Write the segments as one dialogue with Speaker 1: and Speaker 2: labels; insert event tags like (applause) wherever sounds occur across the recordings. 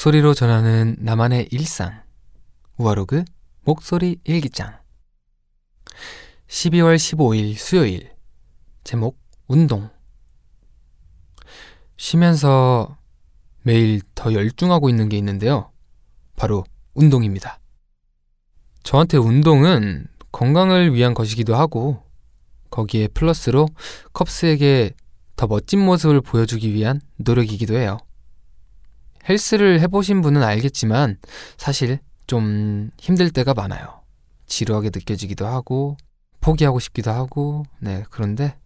Speaker 1: 목소리로 전하는 나만의 일상. 우아로그 목소리 일기장. 12월 15일 수요일. 제목 운동. 쉬면서 매일 더 열중하고 있는 게 있는데요. 바로 운동입니다. 저한테 운동은 건강을 위한 것이기도 하고 거기에 플러스로 컵스에게 더 멋진 모습을 보여주기 위한 노력이기도 해요. 헬스를 해보신 분은 알겠지만 사실 좀 힘들 때가 많아요. 지루하게 느껴지기도 하고 포기하고 싶기도 하고 네 그런데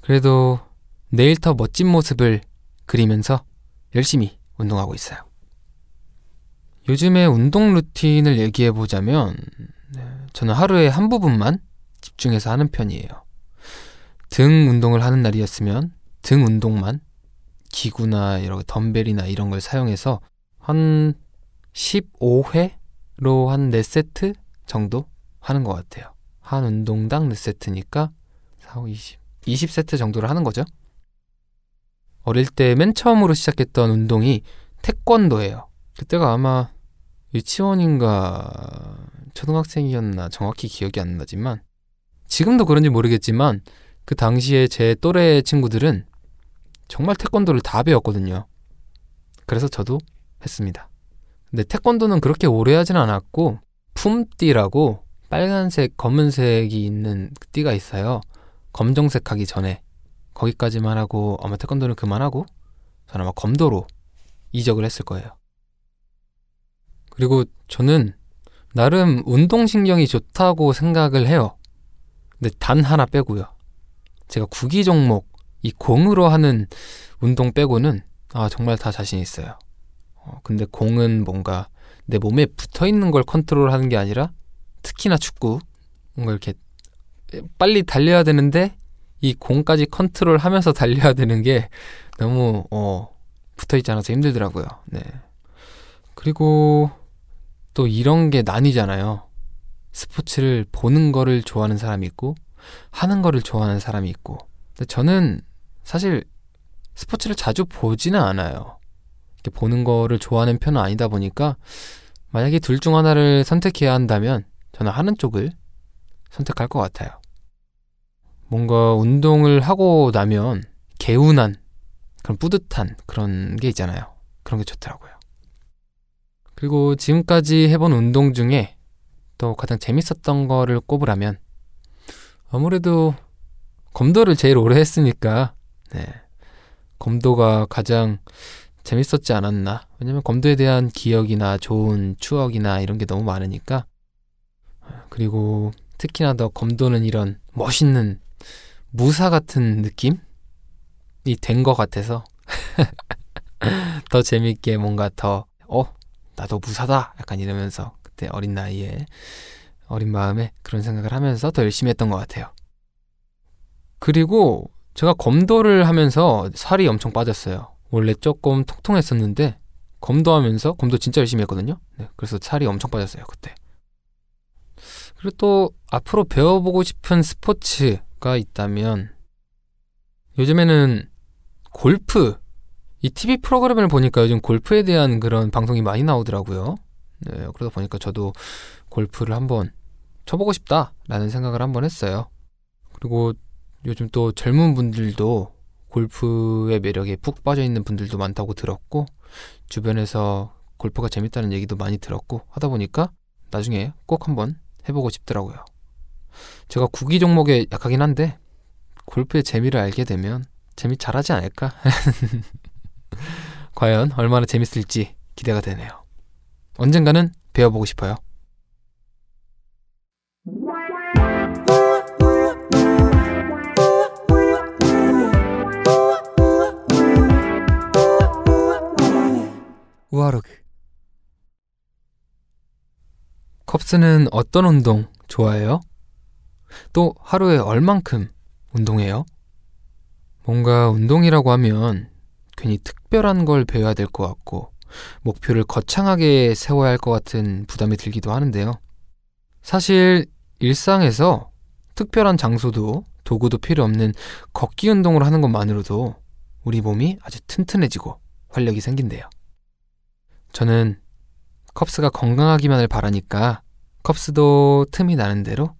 Speaker 1: 그래도 내일 더 멋진 모습을 그리면서 열심히 운동하고 있어요. 요즘에 운동 루틴을 얘기해 보자면 네, 저는 하루에 한 부분만 집중해서 하는 편이에요. 등 운동을 하는 날이었으면 등 운동만 기구나 이런 덤벨이나 이런 걸 사용해서 한 15회로 한 4세트 정도 하는 것 같아요. 한 운동당 4세트니까 4, 5, 20. 20세트 정도를 하는 거죠. 어릴 때 맨 처음으로 시작했던 운동이 태권도예요. 그때가 아마 유치원인가 초등학생이었나 정확히 기억이 안 나지만 지금도 그런지 모르겠지만 그 당시에 제 또래 친구들은 정말 태권도를 다 배웠거든요. 그래서 저도 했습니다. 근데 태권도는 그렇게 오래 하진 않았고 품띠라고 빨간색, 검은색이 있는 그 띠가 있어요. 검정색 하기 전에 거기까지만 하고 아마 태권도는 그만하고 저는 아마 검도로 이적을 했을 거예요. 그리고 저는 나름 운동신경이 좋다고 생각을 해요. 근데 단 하나 빼고요. 제가 구기 종목 이 공으로 하는 운동 빼고는 아 정말 다 자신 있어요. 어, 근데 공은 뭔가 내 몸에 붙어 있는 걸 컨트롤 하는 게 아니라 특히나 축구 뭔가 이렇게 빨리 달려야 되는데 이 공까지 컨트롤 하면서 (laughs) 달려야 되는 게 너무 어 붙어 있지 않아서 힘들더라고요. 네. 그리고 또 이런 게 나뉘잖아요. 스포츠를 보는 거를 좋아하는 사람이 있고 하는 거를 좋아하는 사람이 있고. 근데 저는 사실 스포츠를 자주 보지는 않아요. 이렇게 보는 거를 좋아하는 편은 아니다 보니까 만약에 둘 중 하나를 선택해야 한다면 저는 하는 쪽을 선택할 것 같아요. 뭔가 운동을 하고 나면 개운한 그런 뿌듯한 그런 게 있잖아요. 그런 게 좋더라고요. 그리고 지금까지 해본 운동 중에 또 가장 재밌었던 거를 꼽으라면 아무래도 검도를 제일 오래 했으니까 네. 검도가 가장 재밌었지 않았나. 왜냐면 검도에 대한 기억이나 좋은 추억이나 이런 게 너무 많으니까. 그리고 특히나 더 검도는 이런 멋있는 무사 같은 느낌이 된 것 같아서 (laughs) 더 재밌게 뭔가 더, 어, 나도 무사다! 약간 이러면서 그때 어린 나이에 어린 마음에 그런 생각을 하면서 더 열심히 했던 것 같아요. 그리고 제가 검도를 하면서 살이 엄청 빠졌어요. 원래 조금 통통했었는데 검도하면서 검도 진짜 열심히 했거든요. 네, 그래서 살이 엄청 빠졌어요 그때. 그리고 또 앞으로 배워보고 싶은 스포츠가 있다면 요즘에는 골프 이 TV 프로그램을 보니까 요즘 골프에 대한 그런 방송이 많이 나오더라고요. 네, 그러다 보니까 저도 골프를 한번 쳐보고 싶다라는 생각을 한번 했어요. 그리고 요즘 또 젊은 분들도 골프의 매력에 푹 빠져 있는 분들도 많다고 들었고 주변에서 골프가 재밌다는 얘기도 많이 들었고 하다 보니까 나중에 꼭 한번 해보고 싶더라고요. 제가 구기 종목에 약하긴 한데 골프의 재미를 알게 되면 재미 잘하지 않을까? (laughs) 과연 얼마나 재밌을지 기대가 되네요. 언젠가는 배워보고 싶어요. 우아로그 컵스는 어떤 운동 좋아해요? 또 하루에 얼만큼 운동해요? 뭔가 운동이라고 하면 괜히 특별한 걸 배워야 될 것 같고 목표를 거창하게 세워야 할 것 같은 부담이 들기도 하는데요. 사실 일상에서 특별한 장소도 도구도 필요 없는 걷기 운동을 하는 것만으로도 우리 몸이 아주 튼튼해지고 활력이 생긴대요. 저는 컵스가 건강하기만을 바라니까 컵스도 틈이 나는 대로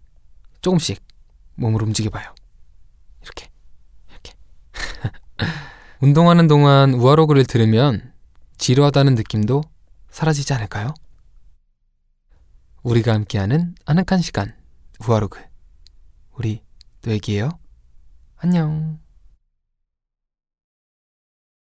Speaker 1: 조금씩 몸을 움직여봐요. 이렇게, 이렇게. (laughs) 운동하는 동안 우아로그를 들으면 지루하다는 느낌도 사라지지 않을까요? 우리가 함께하는 아늑한 시간, 우아로그. 우리 또 얘기해요. 안녕.